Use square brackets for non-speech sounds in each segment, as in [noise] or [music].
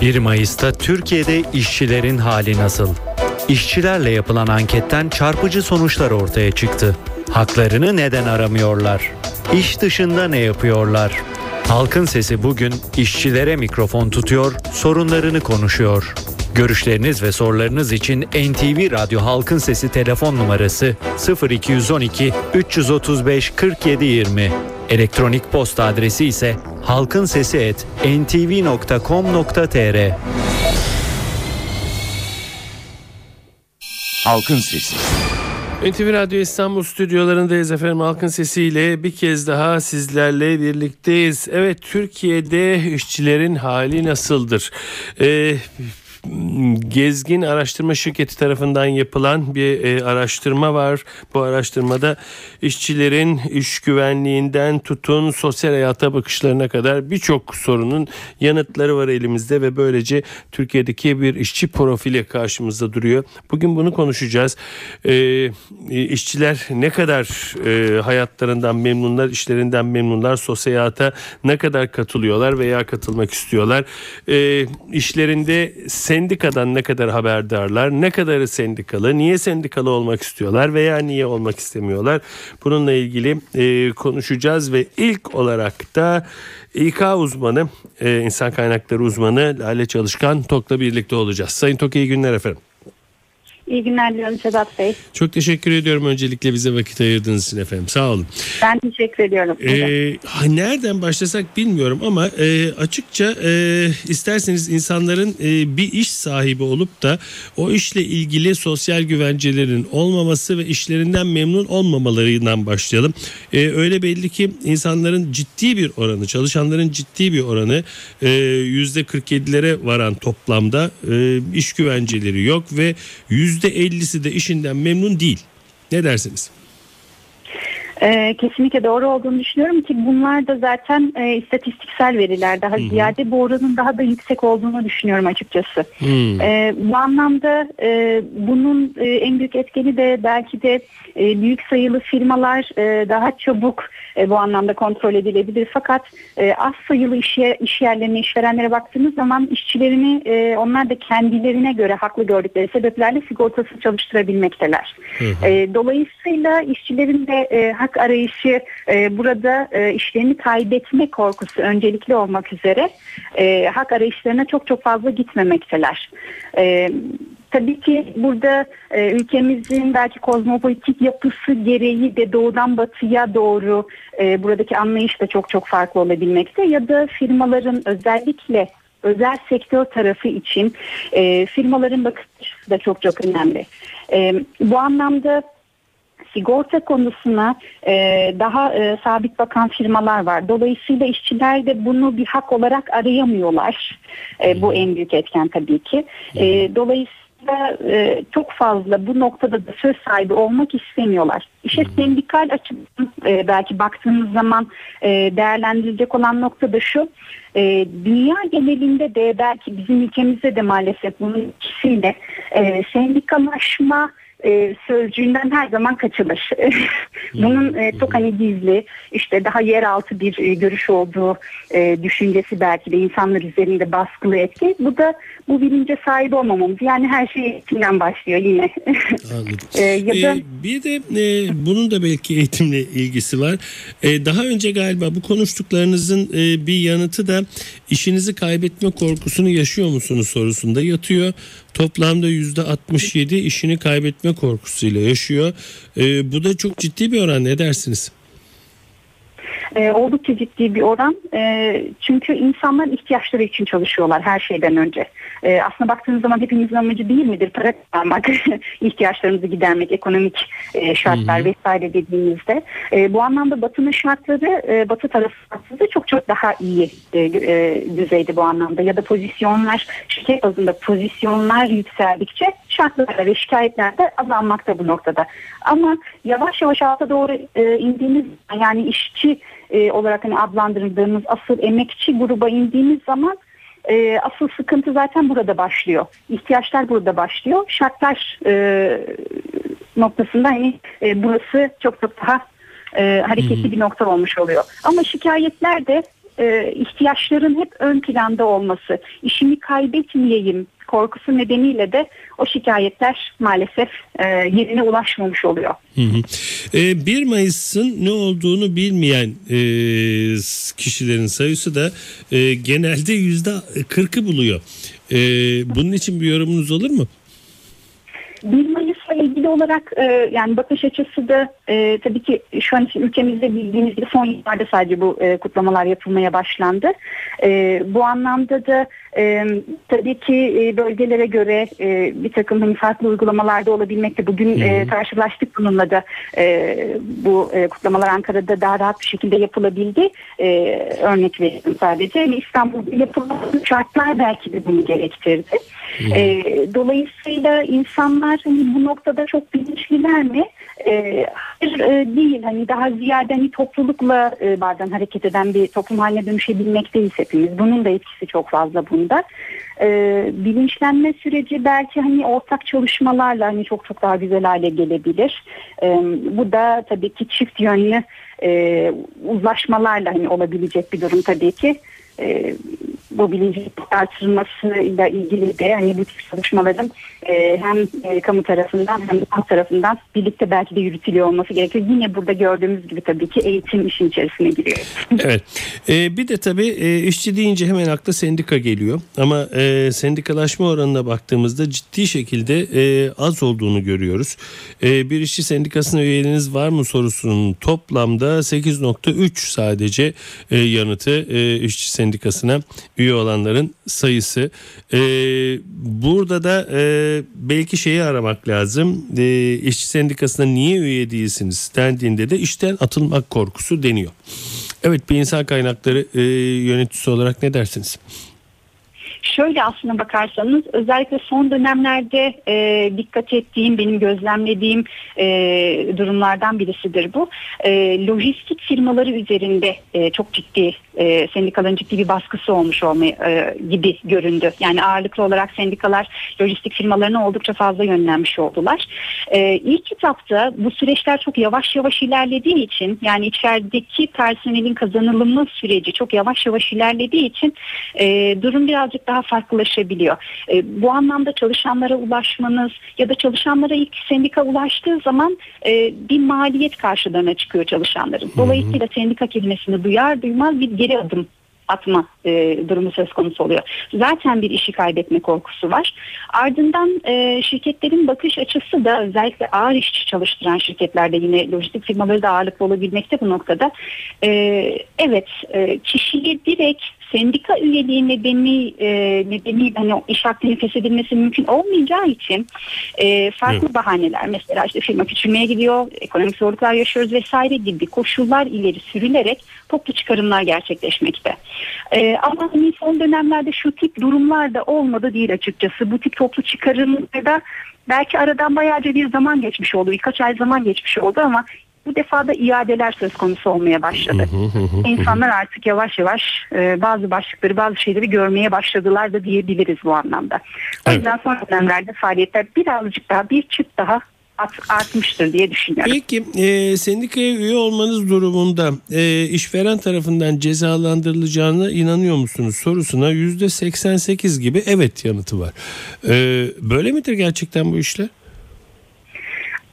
1 Mayıs'ta Türkiye'de işçilerin hali nasıl? İşçilerle yapılan anketten çarpıcı sonuçlar ortaya çıktı. Haklarını neden aramıyorlar? İş dışında ne yapıyorlar? Halkın Sesi bugün işçilere mikrofon tutuyor, sorunlarını konuşuyor. Görüşleriniz ve sorularınız için NTV Radyo Halkın Sesi telefon numarası 0212 335 47 20. Elektronik posta adresi ise halkinsesi@ntv.com.tr. Halkın Sesi. NTV Radyo İstanbul stüdyolarındayız efendim. Halkın sesiyle bir kez daha sizlerle birlikteyiz. Evet Türkiye'de işçilerin hali nasıldır? Ee, Gezgin Araştırma Şirketi tarafından yapılan bir e, araştırma var. Bu araştırmada işçilerin iş güvenliğinden tutun sosyal hayata bakışlarına kadar birçok sorunun yanıtları var elimizde ve böylece Türkiye'deki bir işçi profili karşımızda duruyor. Bugün bunu konuşacağız. E, işçiler ne kadar e, hayatlarından memnunlar, işlerinden memnunlar, sosyal hayata ne kadar katılıyorlar veya katılmak istiyorlar. E, işlerinde sendikadan ne kadar haberdarlar, ne kadarı sendikalı, niye sendikalı olmak istiyorlar veya niye olmak istemiyorlar. Bununla ilgili e, konuşacağız ve ilk olarak da İK uzmanı, e, insan kaynakları uzmanı Lale Çalışkan Tok'la birlikte olacağız. Sayın Tok iyi günler efendim. İyi günler diliyorum Sedat Bey. Çok teşekkür ediyorum öncelikle bize vakit ayırdığınız için efendim. Sağ olun. Ben teşekkür ediyorum. Ee, nereden başlasak bilmiyorum ama e, açıkça e, isterseniz insanların e, bir iş sahibi olup da o işle ilgili sosyal güvencelerin olmaması ve işlerinden memnun olmamalarından başlayalım. E, öyle belli ki insanların ciddi bir oranı, çalışanların ciddi bir oranı e, %47'lere varan toplamda e, iş güvenceleri yok ve yüzde %50'si de işinden memnun değil. Ne dersiniz? Ee, kesinlikle doğru olduğunu düşünüyorum ki bunlar da zaten e, istatistiksel veriler daha Hı-hı. ziyade bu oranın daha da yüksek olduğunu düşünüyorum açıkçası. E, bu anlamda e, bunun e, en büyük etkeni de belki de e, büyük sayılı firmalar e, daha çabuk e, bu anlamda kontrol edilebilir. Fakat e, az sayılı iş, yer, iş yerlerine, işverenlere baktığınız zaman işçilerini e, onlar da kendilerine göre haklı gördükleri sebeplerle sigortasız çalıştırabilmekteler. Hı hı. E, dolayısıyla işçilerin de e, hak arayışı e, burada e, işlerini kaybetme korkusu öncelikli olmak üzere e, hak arayışlarına çok çok fazla gitmemekteler. E, Tabii ki burada e, ülkemizin belki kozmopolitik yapısı gereği de doğudan batıya doğru e, buradaki anlayış da çok çok farklı olabilmekte ya da firmaların özellikle özel sektör tarafı için e, firmaların bakış da çok çok önemli. E, bu anlamda sigorta konusuna e, daha e, sabit bakan firmalar var. Dolayısıyla işçiler de bunu bir hak olarak arayamıyorlar. E, bu en büyük etken tabii ki. E, dolayısıyla da e, çok fazla bu noktada da söz sahibi olmak istemiyorlar. İşte sendikal açıdan e, belki baktığımız zaman e, değerlendirilecek olan nokta da şu. E, dünya genelinde de belki bizim ülkemizde de maalesef bunun ikisiyle e, sendikalaşma e, sözcüğünden her zaman kaçılır. [laughs] Bunun e, çok hani gizli işte daha yeraltı bir e, görüş olduğu e, düşüncesi belki de insanlar üzerinde baskılı etki. Bu da bu bilince sahip olmamamız. Yani her şey eğitimden başlıyor yine. [laughs] Anladım. e, ya da... e, bir de e, bunun da belki eğitimle ilgisi var. E, daha önce galiba bu konuştuklarınızın e, bir yanıtı da işinizi kaybetme korkusunu yaşıyor musunuz sorusunda yatıyor. Toplamda %67 işini kaybetme korkusuyla yaşıyor. E, bu da çok ciddi bir oran ne dersiniz? E, oldukça ciddi bir oran. E, çünkü insanlar ihtiyaçları için çalışıyorlar her şeyden önce. E, aslında baktığınız zaman hepimizin amacı değil midir? Para kazanmak, [laughs] ihtiyaçlarımızı gidermek, ekonomik e, şartlar hı hı. vesaire dediğimizde. E, bu anlamda Batı'nın şartları e, Batı tarafı çok çok daha iyi e, e, düzeyde bu anlamda. Ya da pozisyonlar, şirket bazında pozisyonlar yükseldikçe şartlar ve şikayetler de azalmakta bu noktada. Ama yavaş yavaş alta doğru e, indiğimiz yani işçi e, olarak hani adlandırdığımız asıl emekçi gruba indiğimiz zaman e, asıl sıkıntı zaten burada başlıyor. İhtiyaçlar burada başlıyor. Şartlar e, noktasında hani e, burası çok çok daha e, hareketli bir nokta olmuş oluyor. Ama şikayetler de e, ihtiyaçların hep ön planda olması, işimi kaybetmeyeyim korkusu nedeniyle de o şikayetler maalesef e, yerine ulaşmamış oluyor. Hı hı. E, 1 Mayıs'ın ne olduğunu bilmeyen e, kişilerin sayısı da e, genelde yüzde 40'ı buluyor. E, bunun için bir yorumunuz olur mu? 1 Mayıs'la ilgili olarak e, yani bakış açısı da e, tabii ki şu an için ülkemizde bildiğiniz gibi son yıllarda sadece bu e, kutlamalar yapılmaya başlandı. E, bu anlamda da e, tabii ki e, bölgelere göre e, bir takım hani farklı uygulamalarda olabilmekte. Bugün e, karşılaştık bununla da e, bu e, kutlamalar Ankara'da daha rahat bir şekilde yapılabildi. E, örnek vereyim sadece. Yani İstanbul'da yapılan şartlar belki de bunu gerektirdi. E, dolayısıyla insanlar hani bu noktada çok bilinçliler mi? E, hayır e, değil. Hani daha ziyade hani toplulukla e, bazen hareket eden bir toplum haline dönüşebilmekteyiz hepimiz. Bunun da etkisi çok fazla bunda. E, bilinçlenme süreci belki hani ortak çalışmalarla hani çok çok daha güzel hale gelebilir. E, bu da tabii ki çift yönlü e, uzlaşmalarla hani olabilecek bir durum tabii ki e, bu bilincin artırılmasıyla ilgili de hani bu tip çalışmaların e, hem e, kamu tarafından hem de tarafından birlikte belki de yürütülüyor olması gerekiyor. Yine burada gördüğümüz gibi tabii ki eğitim işin içerisine giriyor. [laughs] Evet. E, bir de tabii e, işçi deyince hemen akla sendika geliyor. Ama e, sendikalaşma oranına baktığımızda ciddi şekilde e, az olduğunu görüyoruz. E, bir işçi sendikasına üyeliğiniz var mı sorusunun toplamda 8.3 sadece e, yanıtı e, işçi sendikasına üye olanların sayısı. E, burada da e, belki şeyi aramak lazım. E, işçi sendikasına niye üye değilsiniz dendiğinde de işten atılmak korkusu deniyor. Evet bir insan kaynakları e, yöneticisi olarak ne dersiniz? Şöyle aslına bakarsanız özellikle son dönemlerde e, dikkat ettiğim, benim gözlemlediğim e, durumlardan birisidir bu. E, lojistik firmaları üzerinde e, çok ciddi e, sendikaların ciddi bir baskısı olmuş olmayı e, gibi göründü. Yani ağırlıklı olarak sendikalar lojistik firmalarına oldukça fazla yönlenmiş oldular. E, ilk etapta bu süreçler çok yavaş yavaş ilerlediği için yani içerideki personelin kazanılımı süreci çok yavaş yavaş ilerlediği için e, durum birazcık daha farklılaşabiliyor. E, bu anlamda çalışanlara ulaşmanız ya da çalışanlara ilk sendika ulaştığı zaman e, bir maliyet karşılarına çıkıyor çalışanların. Dolayısıyla sendika kelimesini duyar duymaz bir geri adım atma e, durumu söz konusu oluyor. Zaten bir işi kaybetme korkusu var. Ardından e, şirketlerin bakış açısı da özellikle ağır işçi çalıştıran şirketlerde yine lojistik firmaları da ağırlıklı olabilmekte bu noktada. E, evet e, kişiyi direkt sendika üyeliği nedeni e, nedeni hani iş hakkının feshedilmesi mümkün olmayacağı için e, farklı evet. bahaneler mesela işte firma küçülmeye gidiyor, ekonomik zorluklar yaşıyoruz vesaire gibi koşullar ileri sürülerek toplu çıkarımlar gerçekleşmekte. E, ama hani son dönemlerde şu tip durumlar da olmadı değil açıkçası. Bu tip toplu çıkarımlarda belki aradan bayağıca bir zaman geçmiş oldu, birkaç ay zaman geçmiş oldu ama bu defa da iadeler söz konusu olmaya başladı. İnsanlar artık yavaş yavaş e, bazı başlıkları, bazı şeyleri görmeye başladılar da diyebiliriz bu anlamda. O yüzden evet. son dönemlerde faaliyetler birazcık daha, bir çıt daha artmıştır diye düşünüyorum. Peki e, sendikaya üye olmanız durumunda e, işveren tarafından cezalandırılacağına inanıyor musunuz sorusuna yüzde 88 gibi evet yanıtı var. E, böyle midir gerçekten bu işler?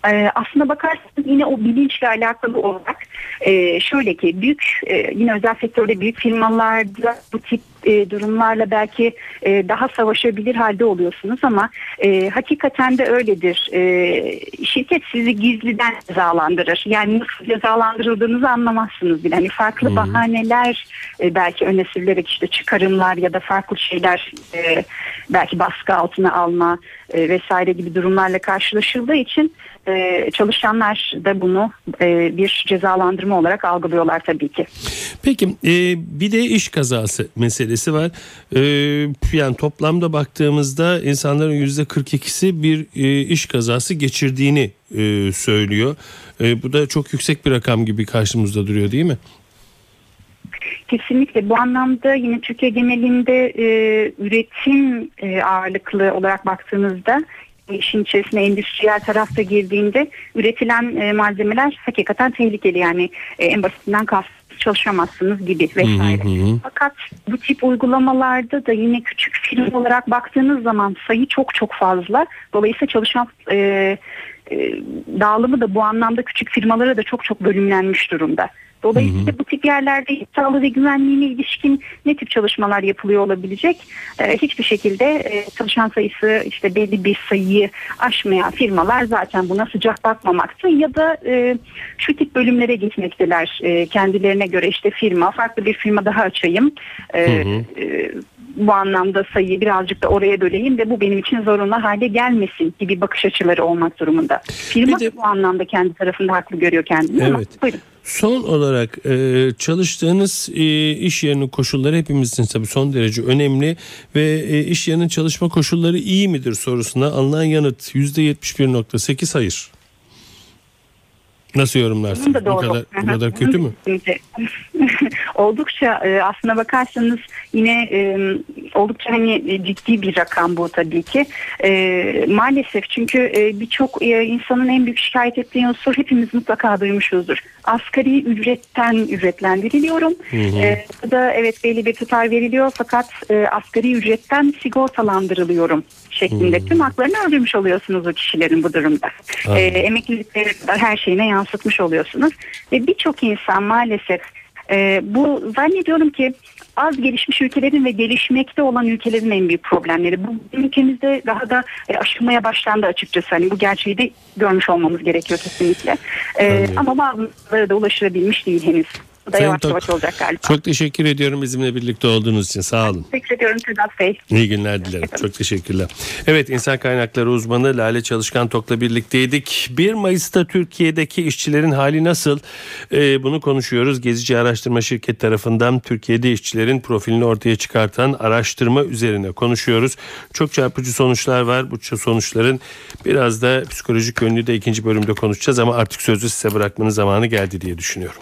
Ee, aslında bakarsanız yine o bilinçle alakalı olarak e, şöyle ki büyük e, yine özel sektörde büyük firmalarda bu tip e, durumlarla belki e, daha savaşabilir halde oluyorsunuz ama e, hakikaten de öyledir. E, şirket sizi gizliden cezalandırır. Yani nasıl cezalandırıldığınızı anlamazsınız bile. Hani farklı hmm. bahaneler e, belki öne sürülerek işte çıkarımlar ya da farklı şeyler e, belki baskı altına alma e, vesaire gibi durumlarla karşılaşıldığı için e, çalışanlar da bunu e, bir cezalandırma olarak algılıyorlar tabii ki. Peki e, bir de iş kazası meselesi var. E, yani toplamda baktığımızda insanların yüzde 42'si bir e, iş kazası geçirdiğini e, söylüyor. E, bu da çok yüksek bir rakam gibi karşımızda duruyor değil mi? Kesinlikle bu anlamda yine Türkiye genelinde e, üretim e, ağırlıklı olarak baktığımızda işin içerisine endüstriyel tarafta girdiğinde üretilen e, malzemeler hakikaten tehlikeli yani e, en basitinden kastım çalışamazsınız gibi vesaire. Hı hı. Fakat bu tip uygulamalarda da yine küçük film olarak baktığınız zaman sayı çok çok fazla. Dolayısıyla çalışan e, e, dağılımı da bu anlamda küçük firmalara da çok çok bölümlenmiş durumda. Dolayısıyla bu tip yerlerde sağlığı ve güvenliğine ilişkin ne tip çalışmalar yapılıyor olabilecek? Ee, hiçbir şekilde e, çalışan sayısı işte belli bir sayıyı aşmayan firmalar zaten buna sıcak bakmamakta ya da e, şu tip bölümlere gitmekteler. E, kendilerine göre işte firma farklı bir firma daha açayım. E, e, bu anlamda sayıyı birazcık da oraya böleyim ve bu benim için zorunlu hale gelmesin gibi bakış açıları olmak durumunda. Firma Bir de- bu anlamda kendi tarafında haklı görüyor kendini ama Evet. buyurun. Son olarak e, çalıştığınız e, iş yerinin koşulları hepimiz için tabii son derece önemli ve e, iş yerinin çalışma koşulları iyi midir sorusuna alınan yanıt %71.8 hayır. Nasıl da Bu kadar, bu kadar kötü mü? Oldukça e, aslına bakarsanız yine e, oldukça hani ciddi bir rakam bu tabii ki. E, maalesef çünkü e, birçok e, insanın en büyük şikayet ettiği unsur hepimiz mutlaka duymuşuzdur. Asgari ücretten ücretlendiriliyorum. E, bu da evet belli bir tutar veriliyor fakat e, asgari ücretten sigortalandırılıyorum şeklinde tüm haklarını öldürmüş oluyorsunuz o kişilerin bu durumda. E, emeklilikleri her şeyine yansıtmış oluyorsunuz. Ve birçok insan maalesef e, bu zannediyorum ki az gelişmiş ülkelerin ve gelişmekte olan ülkelerin en büyük problemleri. Bu ülkemizde daha da e, aşılmaya başlandı açıkçası. Hani bu gerçeği de görmüş olmamız gerekiyor kesinlikle. E, ama bazıları da ulaşılabilmiş değil henüz. Bu da Sayın yavaş Tok, yavaş olacak galiba. Çok teşekkür ediyorum bizimle birlikte olduğunuz için. Sağ olun. Teşekkür ediyorum Sedat Bey. İyi günler dilerim. Çok teşekkürler. Evet insan kaynakları uzmanı Lale Çalışkan Tok'la birlikteydik. 1 Mayıs'ta Türkiye'deki işçilerin hali nasıl? Ee, bunu konuşuyoruz. Gezici Araştırma Şirket tarafından Türkiye'de işçilerin profilini ortaya çıkartan araştırma üzerine konuşuyoruz. Çok çarpıcı sonuçlar var. Bu sonuçların biraz da psikolojik yönünü de ikinci bölümde konuşacağız ama artık sözü size bırakmanın zamanı geldi diye düşünüyorum.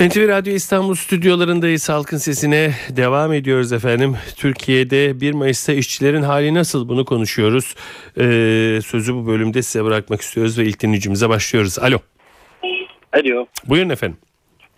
NTV Radyo İstanbul stüdyolarındayız. Halkın sesine devam ediyoruz efendim. Türkiye'de 1 Mayıs'ta işçilerin hali nasıl bunu konuşuyoruz. Ee, sözü bu bölümde size bırakmak istiyoruz ve ilk dinleyicimize başlıyoruz. Alo. Alo. Buyurun efendim.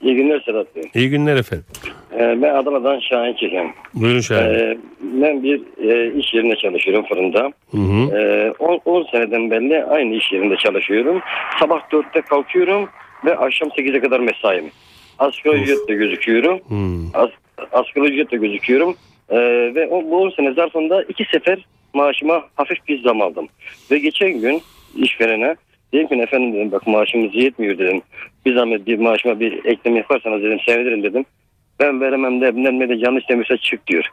İyi günler Sedat Bey. İyi günler efendim. Ee, ben Adana'dan Şahin Çeken. Buyurun Şahin. Ee, ben bir e, iş yerinde çalışıyorum fırında. Hı hı. Ee, 10 seneden beri aynı iş yerinde çalışıyorum. Sabah 4'te kalkıyorum ve akşam 8'e kadar mesaim. Asgari ücretle gözüküyorum. Hmm. As, asgari ücretle gözüküyorum. Ee, ve o, bu 10 sene zarfında iki sefer maaşıma hafif bir zam aldım. Ve geçen gün işverene dedim ki efendim dedim bak maaşımız yetmiyor dedim. Bir zahmet bir maaşıma bir ekleme yaparsanız dedim sevinirim dedim. Ben veremem de bilmem de yanlış demişse çık diyor.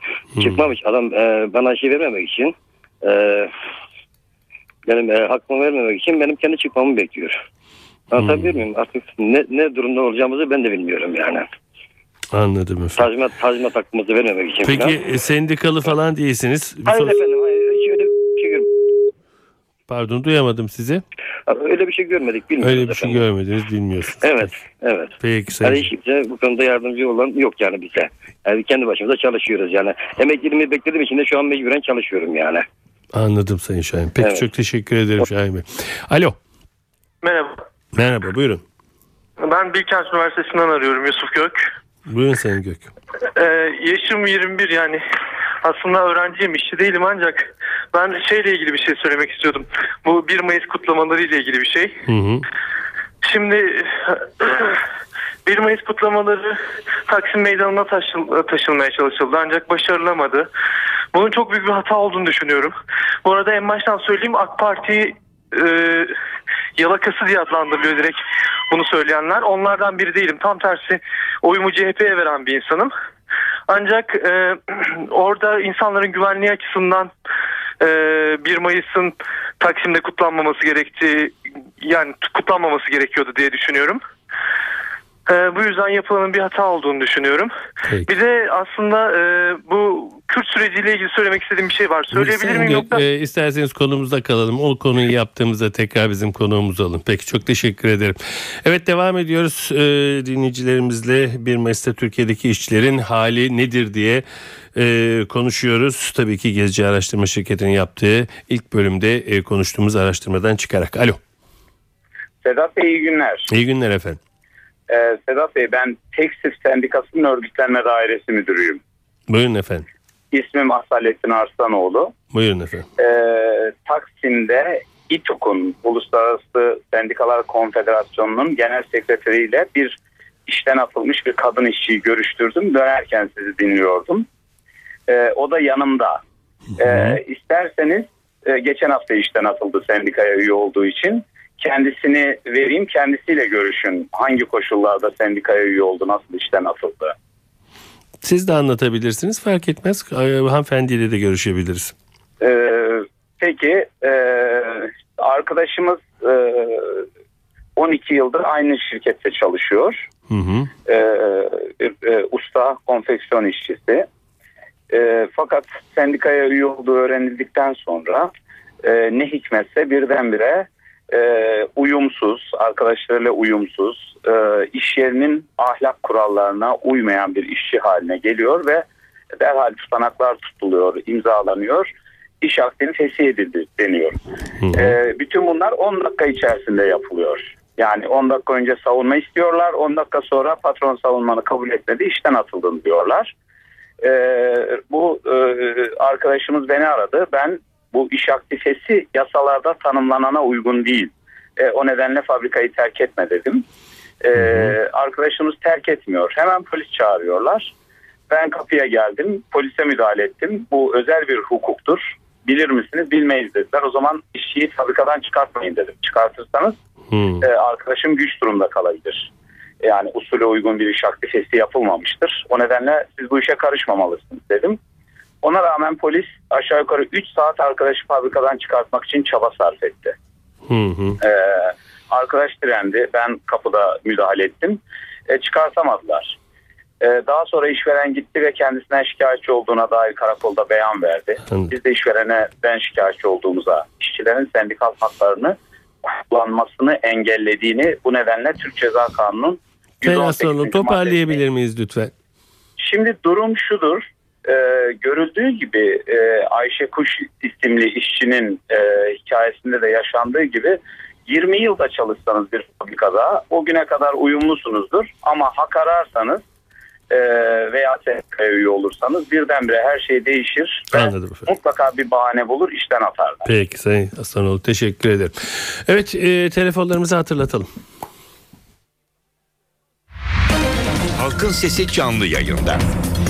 Çıkmamış adam e, bana şey vermemek için e, benim e, hakkımı vermemek için benim kendi çıkmamı bekliyor. Anlatabiliyor muyum? Artık ne, ne durumda olacağımızı ben de bilmiyorum yani. Anladım efendim. Tazminat, tazminat hakkımızı vermemek için Peki falan. e, sendikalı falan değilsiniz. Bir Hayır sor- efendim hayır, hiç öyle bir şey görmedik. Pardon duyamadım sizi. Öyle bir şey görmedik bilmiyoruz Öyle bir şey efendim. görmediniz bilmiyorsunuz. Evet, evet. Peki sayın. Yani hiç kimse bu konuda yardımcı olan yok yani bize. Yani kendi başımıza çalışıyoruz yani. Emekliliğimi beklediğim için de şu an mecburen çalışıyorum yani. Anladım Sayın Şahin. Peki Evet. çok teşekkür ederim Şahin Bey. Alo. Merhaba. Merhaba buyurun. Ben Bilkent Üniversitesi'nden arıyorum Yusuf Gök. Buyurun Sayın Gök. Ee, yaşım 21 yani aslında öğrenciyim işçi değilim ancak ben şeyle ilgili bir şey söylemek istiyordum. Bu 1 Mayıs kutlamaları ile ilgili bir şey. Hı hı. Şimdi [clears throat] 1 Mayıs kutlamaları Taksim Meydanı'na taşıl- taşılmaya çalışıldı ancak başarılamadı. Bunun çok büyük bir hata olduğunu düşünüyorum. Bu arada en baştan söyleyeyim AK Parti e, yalakası diye adlandırılıyor direkt bunu söyleyenler. Onlardan biri değilim. Tam tersi oyumu CHP'ye veren bir insanım. Ancak e, [clears throat] orada insanların güvenliği açısından e, 1 Mayıs'ın Taksim'de kutlanmaması gerektiği yani kutlanmaması gerekiyordu diye düşünüyorum. Ee, bu yüzden yapılanın bir hata olduğunu düşünüyorum. Peki. Bir de aslında e, bu Kürt süreciyle ilgili söylemek istediğim bir şey var. Söyleyebilir Sen miyim yoksa? e, isterseniz konumuzda kalalım. O konuyu yaptığımızda tekrar bizim konuğumuz olun. Peki çok teşekkür ederim. Evet devam ediyoruz e, dinleyicilerimizle 1 Mayıs'ta Türkiye'deki işçilerin hali nedir diye e, konuşuyoruz. Tabii ki Gezici Araştırma Şirketi'nin yaptığı ilk bölümde e, konuştuğumuz araştırmadan çıkarak. Alo. Sedat Bey iyi günler. İyi günler efendim. Ee, Sedat Bey ben Tekstil Sendikası'nın örgütlenme dairesi müdürüyüm. Buyurun efendim. İsmim Asalettin Arslanoğlu. Buyurun efendim. Ee, Taksim'de İTOK'un Uluslararası Sendikalar Konfederasyonu'nun genel sekreteriyle bir işten atılmış bir kadın işçiyi görüştürdüm. Dönerken sizi dinliyordum. Ee, o da yanımda. Ee, isterseniz e, geçen hafta işten atıldı sendikaya üye olduğu için. Kendisini vereyim kendisiyle görüşün. Hangi koşullarda sendikaya üye oldu, nasıl işten atıldı. Siz de anlatabilirsiniz fark etmez. E, Hanımefendiyle de görüşebiliriz. Ee, peki e, arkadaşımız e, 12 yıldır aynı şirkette çalışıyor. Hı hı. Ee, e, usta konfeksiyon işçisi. E, fakat sendikaya üye olduğu öğrenildikten sonra e, ne hikmetse birdenbire e, uyumsuz, arkadaşlarıyla uyumsuz, e, iş yerinin ahlak kurallarına uymayan bir işçi haline geliyor ve derhal tutanaklar tutuluyor, imzalanıyor. İş akdini fesih edildi deniyor. E, bütün bunlar 10 dakika içerisinde yapılıyor. Yani 10 dakika önce savunma istiyorlar, 10 dakika sonra patron savunmanı kabul etmedi, işten atıldın diyorlar. E, bu e, arkadaşımız beni aradı. Ben bu iş aktifesi yasalarda tanımlanana uygun değil. E, o nedenle fabrikayı terk etme dedim. E, arkadaşımız terk etmiyor. Hemen polis çağırıyorlar. Ben kapıya geldim. Polise müdahale ettim. Bu özel bir hukuktur. Bilir misiniz? Bilmeyiz dediler. O zaman işçiyi fabrikadan çıkartmayın dedim. Çıkartırsanız e, arkadaşım güç durumda kalabilir. Yani usule uygun bir iş aktifesi yapılmamıştır. O nedenle siz bu işe karışmamalısınız dedim. Ona rağmen polis aşağı yukarı 3 saat arkadaşı fabrikadan çıkartmak için çaba sarf etti. Hı hı. Ee, arkadaş direndi. Ben kapıda müdahale ettim. E, çıkartamadılar. Ee, daha sonra işveren gitti ve kendisinden şikayetçi olduğuna dair karakolda beyan verdi. Anladım. Biz de işverene ben şikayetçi olduğumuza, işçilerin sendikal haklarını kullanmasını engellediğini bu nedenle Türk Ceza Kanunu'nun Sayın 118. Aslanlı toparlayabilir miyiz lütfen? Şimdi durum şudur. E, görüldüğü gibi e, Ayşe Kuş isimli işçinin e, hikayesinde de yaşandığı gibi 20 yılda çalışsanız bir fabrikada o güne kadar uyumlusunuzdur ama hak ararsanız e, veya sendikaya üye olursanız birdenbire her şey değişir Anladım efendim. mutlaka bir bahane bulur işten atarlar. Peki Sayın Aslanoğlu teşekkür ederim. Evet e, telefonlarımızı hatırlatalım. Halkın Sesi canlı yayında.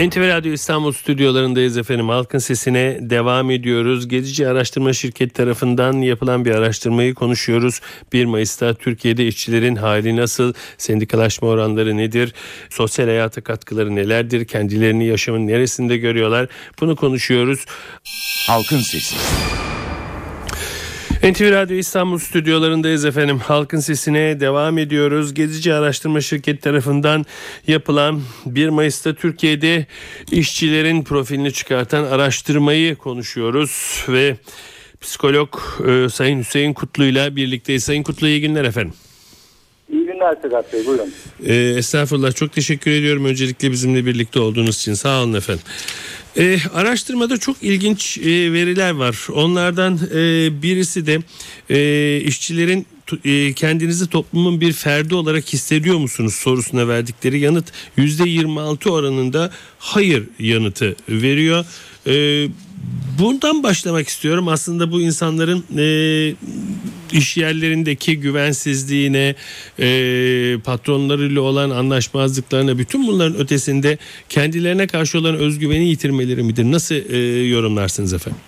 NTV Radyo İstanbul stüdyolarındayız efendim. Halkın sesine devam ediyoruz. Gezici Araştırma Şirketi tarafından yapılan bir araştırmayı konuşuyoruz. 1 Mayıs'ta Türkiye'de işçilerin hali nasıl? Sendikalaşma oranları nedir? Sosyal hayata katkıları nelerdir? Kendilerini yaşamın neresinde görüyorlar? Bunu konuşuyoruz. Halkın Sesi. NTV Radyo İstanbul stüdyolarındayız efendim. Halkın sesine devam ediyoruz. Gezici Araştırma Şirketi tarafından yapılan 1 Mayıs'ta Türkiye'de işçilerin profilini çıkartan araştırmayı konuşuyoruz ve psikolog e, Sayın Hüseyin Kutlu ile birlikteyiz. Sayın Kutlu iyi günler efendim. İyi günler Sedat Bey buyurun. E, estağfurullah çok teşekkür ediyorum öncelikle bizimle birlikte olduğunuz için. Sağ olun efendim. E, araştırmada çok ilginç e, veriler var. Onlardan e, birisi de e, işçilerin e, kendinizi toplumun bir ferdi olarak hissediyor musunuz sorusuna verdikleri yanıt %26 oranında hayır yanıtı veriyor. E, bundan başlamak istiyorum. Aslında bu insanların e, iş yerlerindeki güvensizliğine, e, patronlarıyla olan anlaşmazlıklarına, bütün bunların ötesinde kendilerine karşı olan özgüveni yitirmeleri midir? Nasıl e, yorumlarsınız efendim?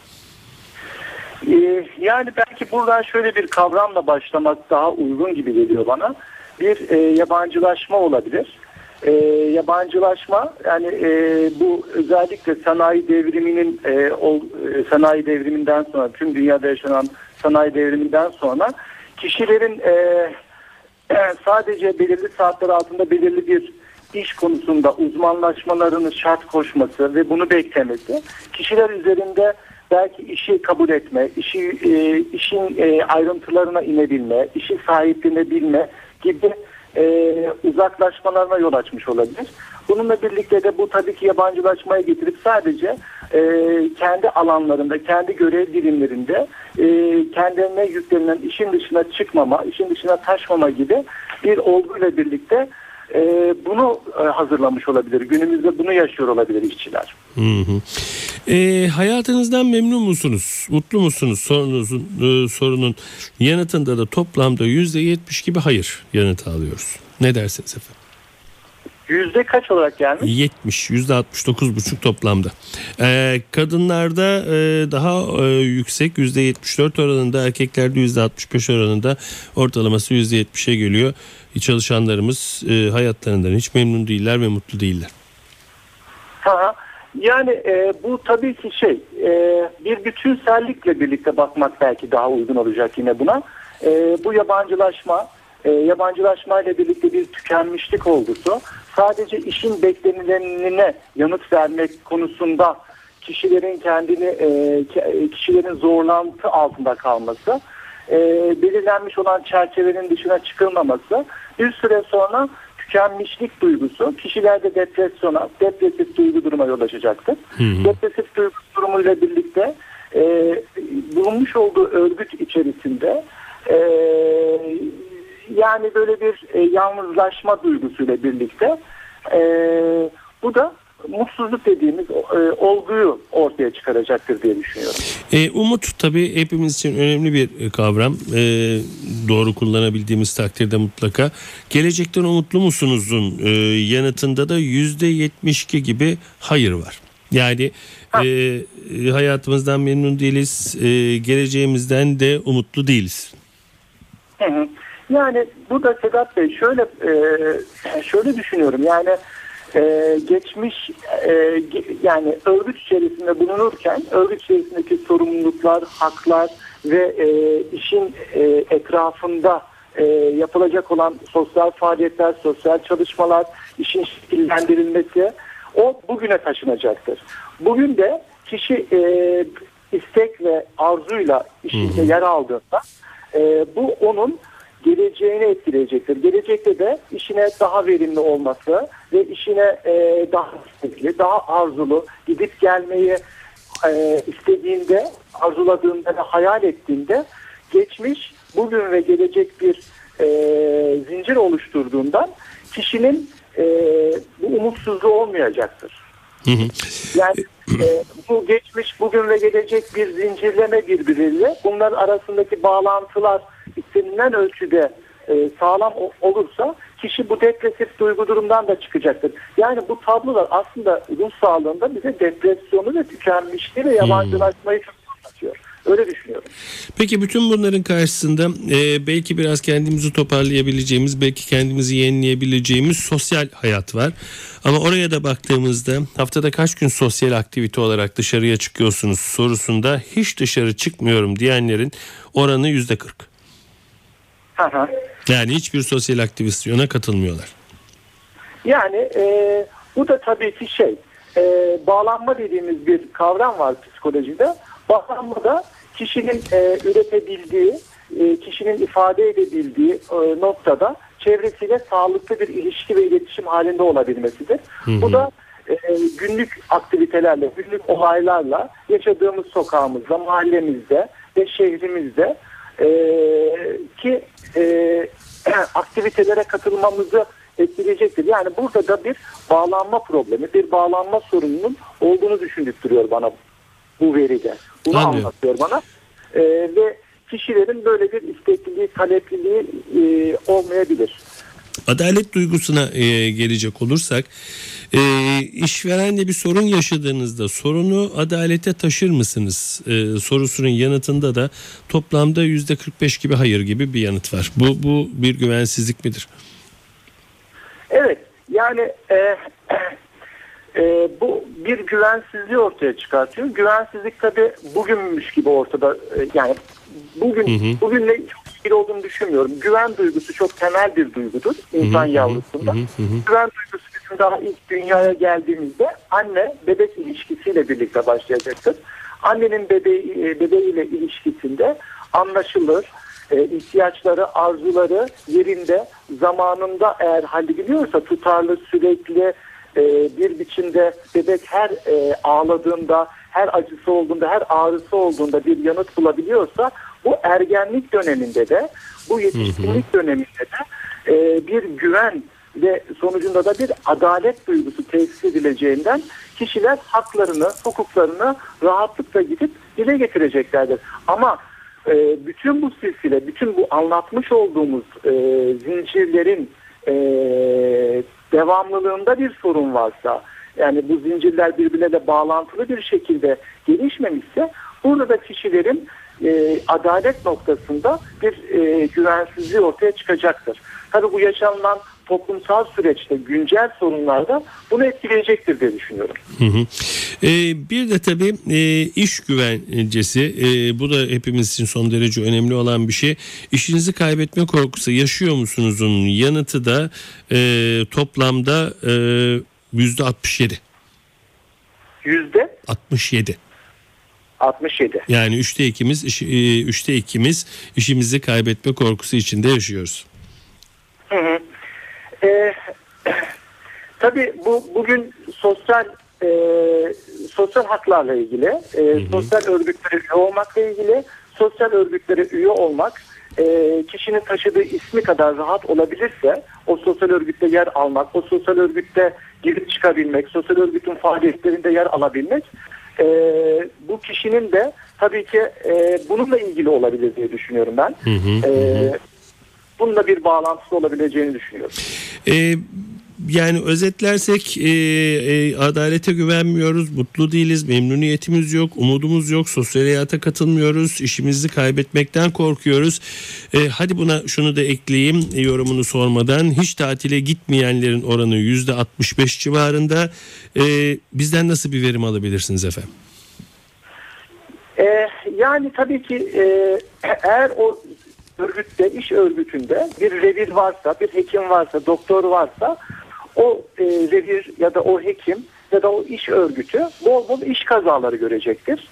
Ee, yani belki buradan şöyle bir kavramla başlamak daha uygun gibi geliyor bana. Bir e, yabancılaşma olabilir. E, yabancılaşma yani e, bu özellikle sanayi devriminin e, ol, e, sanayi devriminden sonra tüm dünyada yaşanan sanayi devriminden sonra kişilerin e, [clears throat] sadece belirli saatler altında belirli bir iş konusunda uzmanlaşmalarını şart koşması ve bunu beklemesi kişiler üzerinde belki işi kabul etme, işi e, işin e, ayrıntılarına inebilme, işi sahiplenebilme gibi e, uzaklaşmalarına yol açmış olabilir. Bununla birlikte de bu tabii ki yabancılaşmaya getirip sadece e, kendi alanlarında, kendi görev birimlerinde e, kendilerine yüklenilen işin dışına çıkmama, işin dışına taşmama gibi bir olguyla birlikte e, bunu e, hazırlamış olabilir. Günümüzde bunu yaşıyor olabilir işçiler. Hı hı. E, hayatınızdan memnun musunuz? Mutlu musunuz? Sorunuzun e, sorunun yanıtında da toplamda yüzde yetmiş gibi hayır yanıtı alıyoruz. Ne dersiniz efendim? Yüzde kaç olarak gelmiş? 70, yüzde 69 buçuk toplamda. Ee, kadınlarda e, daha e, yüksek yüzde 74 oranında, erkeklerde yüzde 65 oranında ortalaması yüzde 70'e geliyor. Çalışanlarımız e, hayatlarından hiç memnun değiller ve mutlu değiller. Ha, yani e, bu tabii ki şey e, bir bütünsellikle birlikte bakmak belki daha uygun olacak yine buna. E, bu yabancılaşma, e, yabancılaşma ile birlikte bir tükenmişlik olgusu sadece işin beklenilenine yanıt vermek konusunda kişilerin kendini e, kişilerin zorlantı altında kalması, e, belirlenmiş olan çerçevenin dışına çıkılmaması bir süre sonra tükenmişlik duygusu kişilerde depresyona, depresif duygu duruma yol açacaktır. Hı hı. Depresif duygu durumuyla birlikte e, bulunmuş olduğu örgüt içerisinde e, yani böyle bir e, yalnızlaşma duygusuyla birlikte e, bu da mutsuzluk dediğimiz e, olguyu ortaya çıkaracaktır diye düşünüyorum. E, umut tabii hepimiz için önemli bir kavram. E, doğru kullanabildiğimiz takdirde mutlaka. Gelecekten umutlu musunuzun e, yanıtında da yüzde yetmiş gibi hayır var. Yani e, hayatımızdan memnun değiliz, e, geleceğimizden de umutlu değiliz. Hı hı. Yani bu da Sedat Bey şöyle e, şöyle düşünüyorum yani e, geçmiş e, yani örgüt içerisinde bulunurken örgüt içerisindeki sorumluluklar, haklar ve e, işin e, etrafında e, yapılacak olan sosyal faaliyetler, sosyal çalışmalar, işin şekillendirilmesi o bugüne taşınacaktır. Bugün de kişi e, istek ve arzuyla işinde yer aldığında e, bu onun geleceğini etkileyecektir. Gelecekte de işine daha verimli olması işine e, daha istekli, daha arzulu gidip gelmeyi e, istediğinde, arzuladığında ve hayal ettiğinde geçmiş, bugün ve gelecek bir e, zincir oluşturduğundan kişinin e, bu umutsuzluğu olmayacaktır. Yani e, bu geçmiş, bugün ve gelecek bir zincirleme birbiriyle bunların arasındaki bağlantılar istenilen ölçüde e, sağlam olursa kişi bu depresif duygu durumdan da çıkacaktır. Yani bu tablolar aslında ruh sağlığında bize depresyonu ve tükenmişliği ve yabancılaşmayı çok anlatıyor. Öyle düşünüyorum. Peki bütün bunların karşısında e, belki biraz kendimizi toparlayabileceğimiz, belki kendimizi yenileyebileceğimiz sosyal hayat var. Ama oraya da baktığımızda haftada kaç gün sosyal aktivite olarak dışarıya çıkıyorsunuz sorusunda hiç dışarı çıkmıyorum diyenlerin oranı yüzde kırk. Yani hiçbir sosyal aktivisyona katılmıyorlar. Yani e, bu da tabii ki şey e, bağlanma dediğimiz bir kavram var psikolojide. Bağlanmada kişinin e, üretebildiği, e, kişinin ifade edebildiği e, noktada çevresiyle sağlıklı bir ilişki ve iletişim halinde olabilmesidir. Hı hı. Bu da e, günlük aktivitelerle, günlük olaylarla yaşadığımız sokağımızda, mahallemizde ve şehrimizde e, ki e, [clears throat] aktivitelere katılmamızı etkileyecektir. Yani burada da bir bağlanma problemi, bir bağlanma sorununun olduğunu düşündürtüyor bana bu veride. Bunu Anlıyorum. anlatıyor bana. E, ve kişilerin böyle bir istekliliği, talepliliği e, olmayabilir. Adalet duygusuna e, gelecek olursak e, işverenle bir sorun yaşadığınızda sorunu adalete taşır mısınız e, sorusunun yanıtında da toplamda yüzde 45 gibi hayır gibi bir yanıt var. Bu bu bir güvensizlik midir? Evet yani e, [clears throat] e, bu bir güvensizliği ortaya çıkartıyor. Güvensizlik tabi bugünmüş gibi ortada e, yani bugün hı hı. bugünle ilgili olduğunu düşünmüyorum. Güven duygusu çok temel bir duygudur insan yavrusunda. Güven duygusu bizim daha ilk dünyaya geldiğimizde anne bebek ilişkisiyle birlikte başlayacaktır. Annenin bebeği, e, bebeğiyle ilişkisinde anlaşılır, e, ihtiyaçları, arzuları yerinde, zamanında eğer hallediliyorsa tutarlı, sürekli e, bir biçimde bebek her ağladığında, her acısı olduğunda, her ağrısı olduğunda bir yanıt bulabiliyorsa bu ergenlik döneminde de, bu yetişkinlik döneminde de e, bir güven ve sonucunda da bir adalet duygusu tesis edileceğinden kişiler haklarını, hukuklarını rahatlıkla gidip dile getireceklerdir. Ama e, bütün bu silsile, bütün bu anlatmış olduğumuz e, zincirlerin e, devamlılığında bir sorun varsa, yani bu zincirler birbirine bağlantılı bir şekilde gelişmemişse, burada da kişilerin e, adalet noktasında bir e, güvensizliği ortaya çıkacaktır. Tabii bu yaşanılan toplumsal süreçte güncel sorunlarda bunu etkileyecektir diye düşünüyorum. Hı hı. Ee, bir de tabii e, iş güvencesi e, bu da hepimiz için son derece önemli olan bir şey. İşinizi kaybetme korkusu yaşıyor musunuzun yanıtı da e, toplamda e, yüzde 67. Yüzde? 67. 67. Yani üçte ikimiz, iş, e, üçte ikimiz işimizi kaybetme korkusu içinde yaşıyoruz. Hı hı. E, [clears throat] tabii bu bugün sosyal e, sosyal haklarla ilgili, e, hı hı. sosyal örgütlere üye olmakla ilgili, sosyal örgütlere üye olmak e, kişinin taşıdığı ismi kadar rahat olabilirse o sosyal örgütte yer almak, o sosyal örgütte girip çıkabilmek, sosyal örgütün faaliyetlerinde yer alabilmek e, bu kişinin de tabii ki e, bununla ilgili olabilir diye düşünüyorum ben. Hı hı, e, hı bununla bir bağlantısı olabileceğini düşünüyorum. E, yani özetlersek e, e, adalete güvenmiyoruz, mutlu değiliz, memnuniyetimiz yok, umudumuz yok, sosyal hayata katılmıyoruz, işimizi kaybetmekten korkuyoruz. E, hadi buna şunu da ekleyeyim e, yorumunu sormadan. Hiç tatile gitmeyenlerin oranı yüzde 65 civarında. E, bizden nasıl bir verim alabilirsiniz efendim? E, yani tabii ki e, eğer o örgütte, iş örgütünde bir revir varsa, bir hekim varsa, doktor varsa o e, revir ya da o hekim ya da o iş örgütü bol bol iş kazaları görecektir.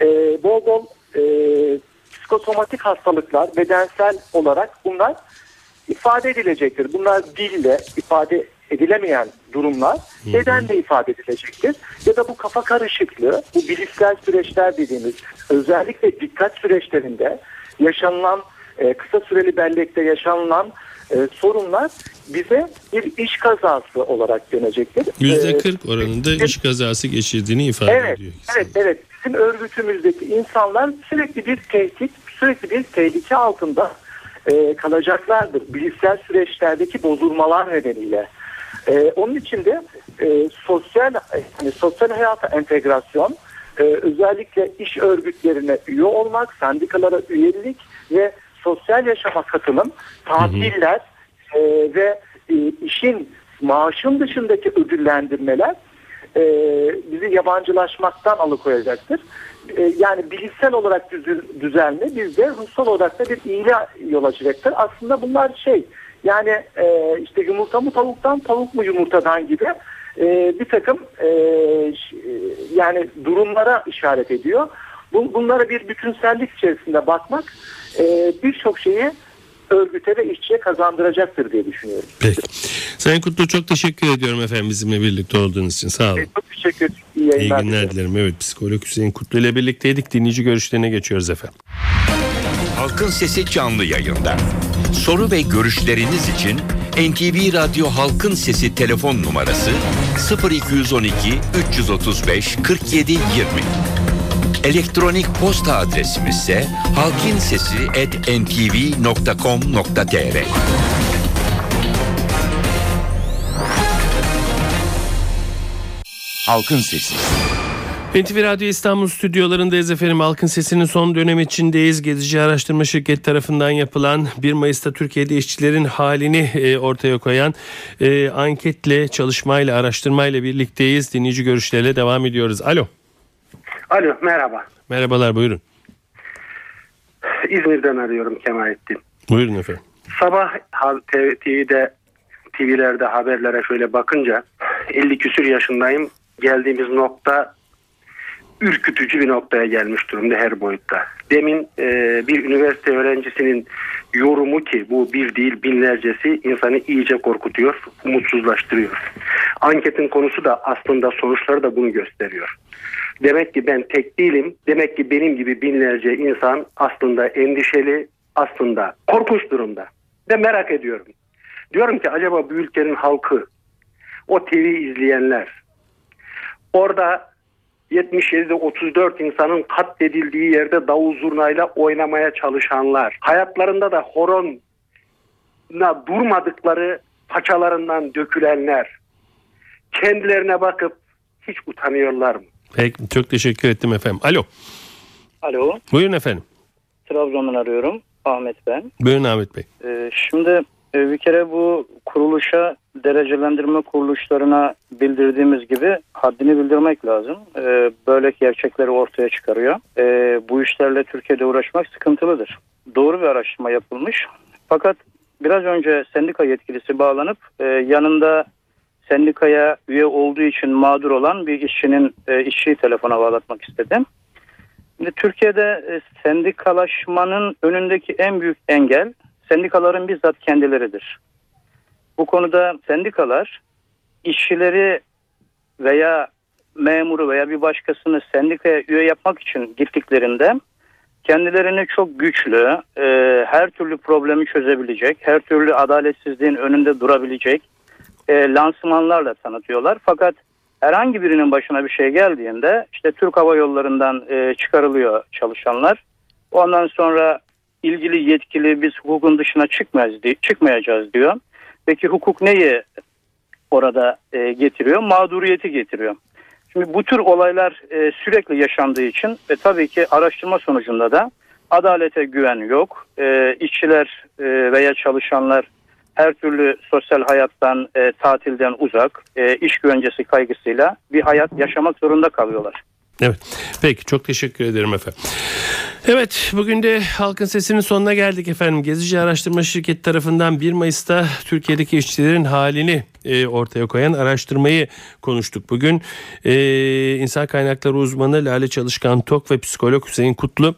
E, bol bol e, psikosomatik hastalıklar, bedensel olarak bunlar ifade edilecektir. Bunlar dille ifade edilemeyen durumlar bedenle ifade edilecektir. Ya da bu kafa karışıklığı, bu bilişsel süreçler dediğimiz özellikle dikkat süreçlerinde yaşanılan e, kısa süreli bellekte yaşanılan e, sorunlar bize bir iş kazası olarak dönecektir. %40 e, oranında iş kazası geçirdiğini ifade evet, ediyor. Evet, evet. Bizim örgütümüzdeki insanlar sürekli bir tehdit, sürekli bir tehlike altında e, kalacaklardır. Bilişsel süreçlerdeki bozulmalar nedeniyle. E, onun için de e, sosyal yani sosyal hayata entegrasyon, e, özellikle iş örgütlerine üye olmak, sendikalara üyelik ve sosyal yaşama katılım, tatiller e, ve e, işin maaşın dışındaki ödüllendirmeler e, bizi yabancılaşmaktan alıkoyacaktır. E, yani bilişsel olarak düzül, düzelme bizde ruhsal olarak da bir iyiliğe yol açacaktır. Aslında bunlar şey yani e, işte yumurta mı tavuktan tavuk mu yumurtadan gibi e, bir takım e, yani durumlara işaret ediyor. Bunlara bir bütünsellik içerisinde bakmak e, birçok şeyi örgüte ve işçiye kazandıracaktır diye düşünüyorum. Peki. Sayın Kutlu çok teşekkür ediyorum efendim bizimle birlikte olduğunuz için. Sağ olun. Evet, çok teşekkür ederim. İyi, İyi günler dilerim. Evet psikolog Hüseyin Kutlu ile birlikteydik. Dinleyici görüşlerine geçiyoruz efendim. Halkın Sesi canlı yayında. Soru ve görüşleriniz için NTV Radyo Halkın Sesi telefon numarası 0212 335 47 20. Elektronik posta adresimiz ise halkinsesi@ntv.com.tr. Halkın Sesi. NTV Radyo İstanbul stüdyolarındayız efendim. Halkın Sesi'nin son dönem içindeyiz. Gezici Araştırma Şirketi tarafından yapılan 1 Mayıs'ta Türkiye'de işçilerin halini e, ortaya koyan e, anketle, çalışmayla, araştırmayla birlikteyiz. Dinleyici görüşlerle devam ediyoruz. Alo. Alo merhaba. Merhabalar buyurun. İzmir'den arıyorum Kemalettin. Buyurun efendim. Sabah TV'de TV'lerde haberlere şöyle bakınca 50 küsür yaşındayım. Geldiğimiz nokta ürkütücü bir noktaya gelmiş durumda her boyutta. Demin e, bir üniversite öğrencisinin yorumu ki bu bir değil binlercesi insanı iyice korkutuyor, umutsuzlaştırıyor. Anketin konusu da aslında sonuçları da bunu gösteriyor. Demek ki ben tek değilim. Demek ki benim gibi binlerce insan aslında endişeli, aslında korkunç durumda. Ve merak ediyorum. Diyorum ki acaba bu ülkenin halkı, o TV izleyenler, orada 77'de 34 insanın katledildiği yerde davul zurnayla oynamaya çalışanlar, hayatlarında da horona durmadıkları paçalarından dökülenler, kendilerine bakıp hiç utanıyorlar mı? Peki, çok teşekkür ettim efendim. Alo. Alo. Buyurun efendim. Trabzon'dan arıyorum. Ahmet ben. Buyurun Ahmet Bey. Ee, şimdi e, bir kere bu kuruluşa derecelendirme kuruluşlarına bildirdiğimiz gibi haddini bildirmek lazım. Ee, böyle gerçekleri ortaya çıkarıyor. Ee, bu işlerle Türkiye'de uğraşmak sıkıntılıdır. Doğru bir araştırma yapılmış. Fakat biraz önce sendika yetkilisi bağlanıp e, yanında sendikaya üye olduğu için mağdur olan bir işçinin e, işçiyi telefona bağlatmak istedim. Şimdi Türkiye'de e, sendikalaşmanın önündeki en büyük engel sendikaların bizzat kendileridir. Bu konuda sendikalar işçileri veya memuru veya bir başkasını sendikaya üye yapmak için gittiklerinde kendilerini çok güçlü, e, her türlü problemi çözebilecek, her türlü adaletsizliğin önünde durabilecek e, lansmanlarla tanıtıyorlar. Fakat herhangi birinin başına bir şey geldiğinde işte Türk Hava Yolları'ndan e, çıkarılıyor çalışanlar. Ondan sonra ilgili yetkili biz hukukun dışına çıkmayacağız, çıkmayacağız diyor. Peki hukuk neyi orada e, getiriyor? Mağduriyeti getiriyor. Şimdi bu tür olaylar e, sürekli yaşandığı için ve tabii ki araştırma sonucunda da adalete güven yok. E, işçiler e, veya çalışanlar her türlü sosyal hayattan, e, tatilden uzak, e, iş güvencesi kaygısıyla bir hayat yaşamak zorunda kalıyorlar. Evet. Peki çok teşekkür ederim efendim. Evet bugün de Halkın Sesi'nin sonuna geldik efendim. Gezici Araştırma Şirketi tarafından 1 Mayıs'ta Türkiye'deki işçilerin halini e, ortaya koyan araştırmayı konuştuk. Bugün e, insan kaynakları uzmanı Lale Çalışkan Tok ve psikolog Hüseyin Kutlu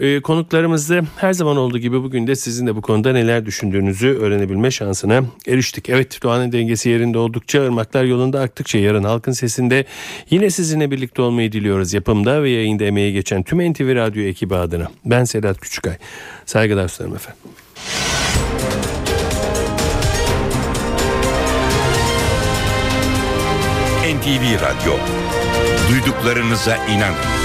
ee, konuklarımızı her zaman olduğu gibi bugün de sizin de bu konuda neler düşündüğünüzü öğrenebilme şansına eriştik. Evet doğanın dengesi yerinde oldukça ırmaklar yolunda aktıkça yarın halkın sesinde yine sizinle birlikte olmayı diliyoruz. Yapımda ve yayında emeğe geçen tüm NTV Radyo ekibi adına. Ben Sedat Küçükay. Saygılar sunarım efendim. NTV Radyo. Duyduklarınıza inanın.